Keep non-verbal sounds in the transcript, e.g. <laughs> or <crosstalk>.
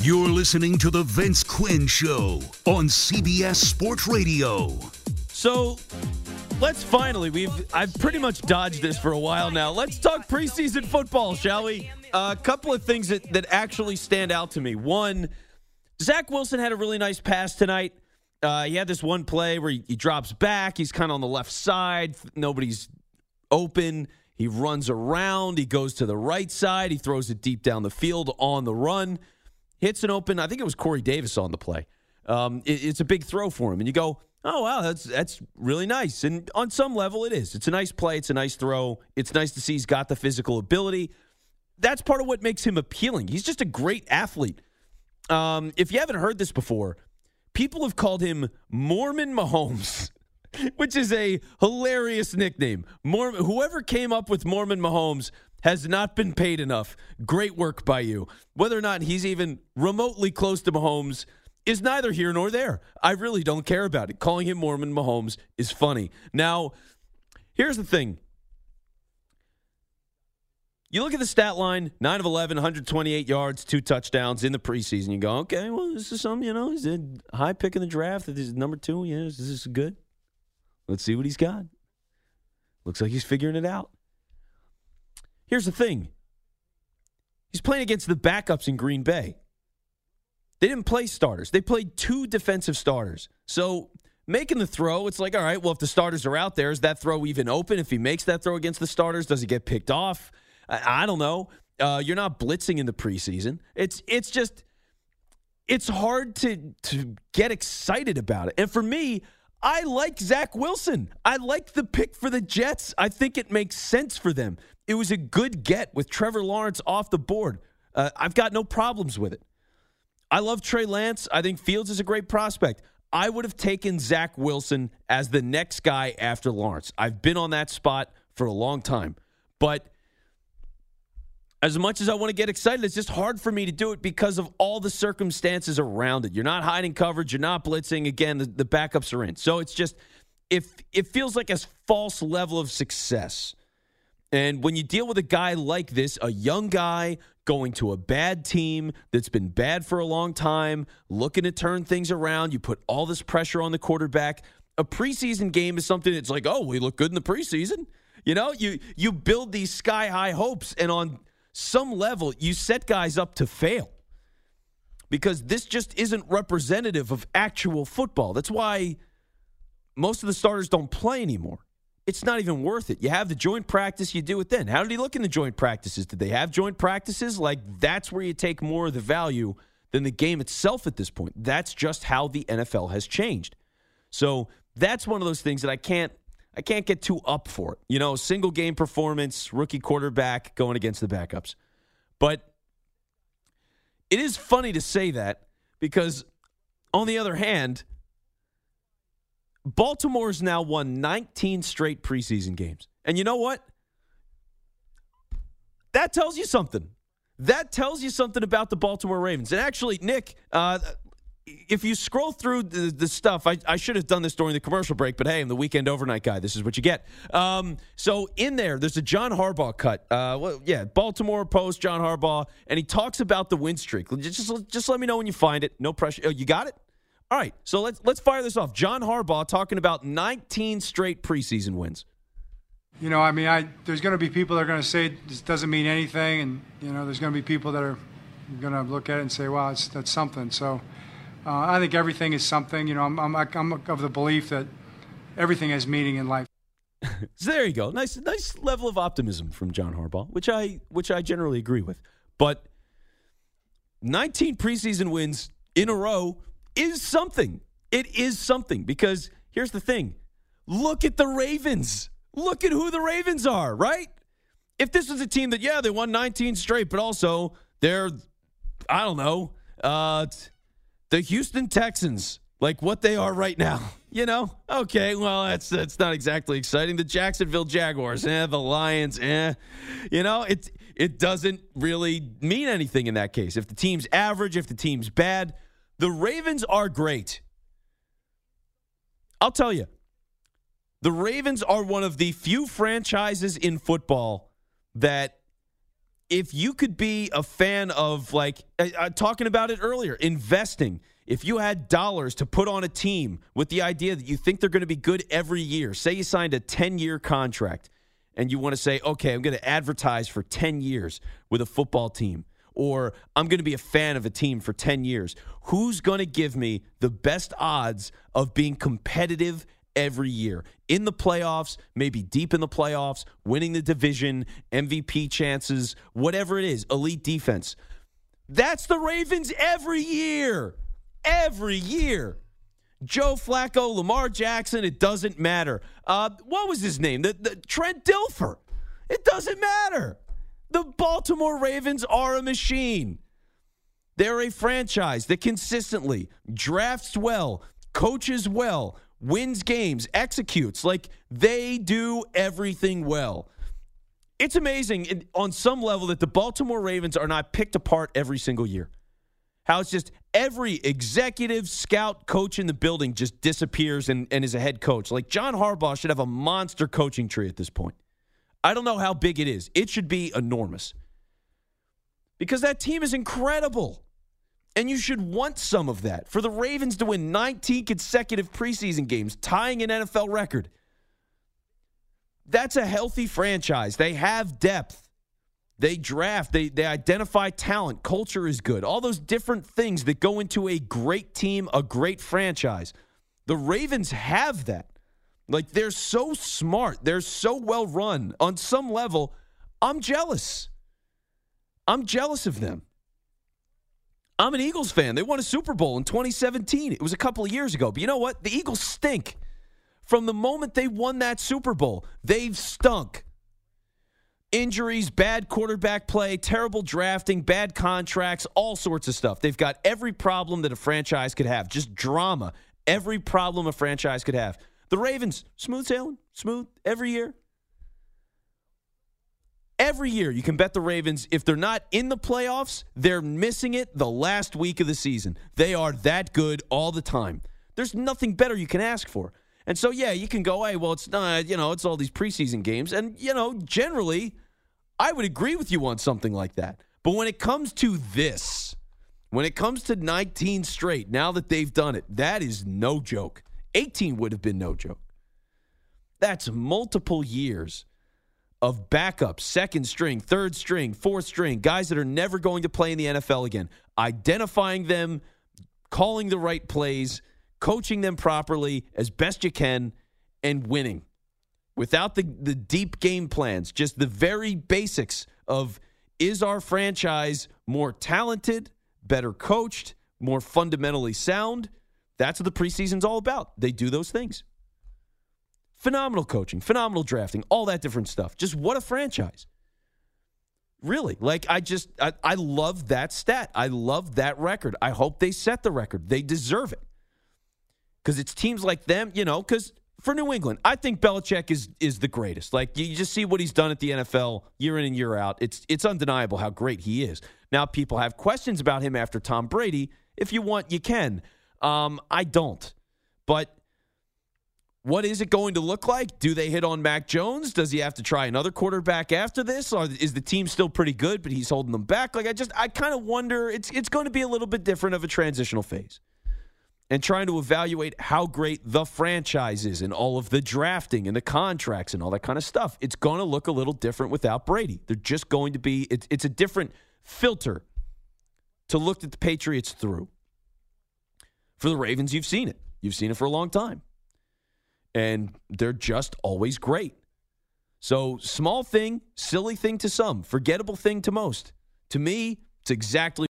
You're listening to The Vince Quinn Show on CBS Sports Radio. So let's finally, we've I've pretty much dodged this for a while now. Let's talk preseason football, shall we? A couple of things that, that actually stand out to me. One, Zach Wilson had a really nice pass tonight. Uh, he had this one play where he, he drops back. He's kind of on the left side. Nobody's open. He runs around. He goes to the right side. He throws it deep down the field on the run. Hits an open. I think it was Corey Davis on the play. Um, it, it's a big throw for him, and you go, "Oh wow, that's that's really nice." And on some level, it is. It's a nice play. It's a nice throw. It's nice to see he's got the physical ability. That's part of what makes him appealing. He's just a great athlete. Um, if you haven't heard this before, people have called him Mormon Mahomes. <laughs> <laughs> which is a hilarious nickname. Mormon, whoever came up with Mormon Mahomes has not been paid enough. Great work by you. Whether or not he's even remotely close to Mahomes is neither here nor there. I really don't care about it. Calling him Mormon Mahomes is funny. Now, here's the thing. You look at the stat line 9 of 11, 128 yards, two touchdowns in the preseason. You go, okay, well, this is some, you know, he's a high pick in the draft. This is number two. Yeah, is this is good. Let's see what he's got. Looks like he's figuring it out. Here's the thing he's playing against the backups in Green Bay. They didn't play starters, they played two defensive starters. So making the throw, it's like, all right, well, if the starters are out there, is that throw even open? If he makes that throw against the starters, does he get picked off? I, I don't know. Uh, you're not blitzing in the preseason. It's it's just it's hard to to get excited about it. And for me, I like Zach Wilson. I like the pick for the Jets. I think it makes sense for them. It was a good get with Trevor Lawrence off the board. Uh, I've got no problems with it. I love Trey Lance. I think Fields is a great prospect. I would have taken Zach Wilson as the next guy after Lawrence. I've been on that spot for a long time. But as much as I want to get excited, it's just hard for me to do it because of all the circumstances around it. You're not hiding coverage, you're not blitzing. Again, the, the backups are in. So it's just if it feels like a false level of success. And when you deal with a guy like this, a young guy going to a bad team that's been bad for a long time, looking to turn things around, you put all this pressure on the quarterback. A preseason game is something that's like, oh, we look good in the preseason. You know, you you build these sky high hopes, and on some level, you set guys up to fail because this just isn't representative of actual football. That's why most of the starters don't play anymore. It's not even worth it. You have the joint practice, you do it then. How did he look in the joint practices? Did they have joint practices? Like, that's where you take more of the value than the game itself at this point. That's just how the NFL has changed. So, that's one of those things that I can't I can't get too up for it. You know, single game performance, rookie quarterback going against the backups. But it is funny to say that because, on the other hand, Baltimore's now won 19 straight preseason games. And you know what? That tells you something. That tells you something about the Baltimore Ravens. And actually, Nick, uh, if you scroll through the, the stuff, I, I, should have done this during the commercial break, but hey, I'm the weekend overnight guy. This is what you get. Um, so in there, there's a John Harbaugh cut. Uh, well, yeah, Baltimore Post, John Harbaugh, and he talks about the win streak. Just, just let me know when you find it. No pressure. Oh, you got it? All right. So let's let's fire this off. John Harbaugh talking about 19 straight preseason wins. You know, I mean, I there's going to be people that are going to say this doesn't mean anything, and you know, there's going to be people that are going to look at it and say, "Wow, that's something." So. Uh, I think everything is something. You know, I'm, I'm, I'm of the belief that everything has meaning in life. <laughs> so there you go. Nice, nice level of optimism from John Harbaugh, which I, which I generally agree with. But 19 preseason wins in a row is something. It is something because here's the thing: look at the Ravens. Look at who the Ravens are. Right? If this was a team that, yeah, they won 19 straight, but also they're, I don't know. Uh, the Houston Texans, like what they are right now. <laughs> You know, okay, well, that's that's not exactly exciting. The Jacksonville Jaguars, eh, the Lions, eh. You know, it it doesn't really mean anything in that case. If the team's average, if the team's bad, the Ravens are great. I'll tell you. The Ravens are one of the few franchises in football that if you could be a fan of like uh, talking about it earlier, investing. If you had dollars to put on a team with the idea that you think they're going to be good every year, say you signed a 10-year contract and you want to say, "Okay, I'm going to advertise for 10 years with a football team." Or I'm going to be a fan of a team for 10 years. Who's going to give me the best odds of being competitive every year in the playoffs, maybe deep in the playoffs, winning the division, MVP chances, whatever it is, elite defense. That's the Ravens every year. Every year. Joe Flacco, Lamar Jackson, it doesn't matter. Uh, what was his name? The, the, Trent Dilfer. It doesn't matter. The Baltimore Ravens are a machine. They're a franchise that consistently drafts well, coaches well, wins games, executes. Like they do everything well. It's amazing on some level that the Baltimore Ravens are not picked apart every single year. How it's just every executive, scout, coach in the building just disappears and, and is a head coach. Like John Harbaugh should have a monster coaching tree at this point. I don't know how big it is. It should be enormous because that team is incredible. And you should want some of that. For the Ravens to win 19 consecutive preseason games, tying an NFL record, that's a healthy franchise. They have depth. They draft, they, they identify talent, culture is good. All those different things that go into a great team, a great franchise. The Ravens have that. Like they're so smart, they're so well run. On some level, I'm jealous. I'm jealous of them. I'm an Eagles fan. They won a Super Bowl in 2017. It was a couple of years ago. But you know what? The Eagles stink. From the moment they won that Super Bowl, they've stunk. Injuries, bad quarterback play, terrible drafting, bad contracts, all sorts of stuff. They've got every problem that a franchise could have, just drama. Every problem a franchise could have. The Ravens, smooth sailing, smooth every year. Every year, you can bet the Ravens, if they're not in the playoffs, they're missing it the last week of the season. They are that good all the time. There's nothing better you can ask for. And so, yeah, you can go, hey, well, it's not, you know, it's all these preseason games. And, you know, generally, I would agree with you on something like that. But when it comes to this, when it comes to 19 straight, now that they've done it, that is no joke. 18 would have been no joke. That's multiple years of backup, second string, third string, fourth string, guys that are never going to play in the NFL again, identifying them, calling the right plays, coaching them properly as best you can, and winning. Without the, the deep game plans, just the very basics of is our franchise more talented, better coached, more fundamentally sound? That's what the preseason's all about. They do those things. Phenomenal coaching, phenomenal drafting, all that different stuff. Just what a franchise. Really. Like, I just, I, I love that stat. I love that record. I hope they set the record. They deserve it. Because it's teams like them, you know, because for New England, I think Belichick is is the greatest. Like you just see what he's done at the NFL year in and year out. It's it's undeniable how great he is. Now people have questions about him after Tom Brady. If you want, you can. Um, I don't. But what is it going to look like? Do they hit on Mac Jones? Does he have to try another quarterback after this? Or is the team still pretty good, but he's holding them back? Like I just I kind of wonder it's it's going to be a little bit different of a transitional phase. And trying to evaluate how great the franchise is and all of the drafting and the contracts and all that kind of stuff. It's going to look a little different without Brady. They're just going to be it's it's a different filter to look at the Patriots through. For the Ravens, you've seen it. You've seen it for a long time and they're just always great. So, small thing, silly thing to some, forgettable thing to most. To me, it's exactly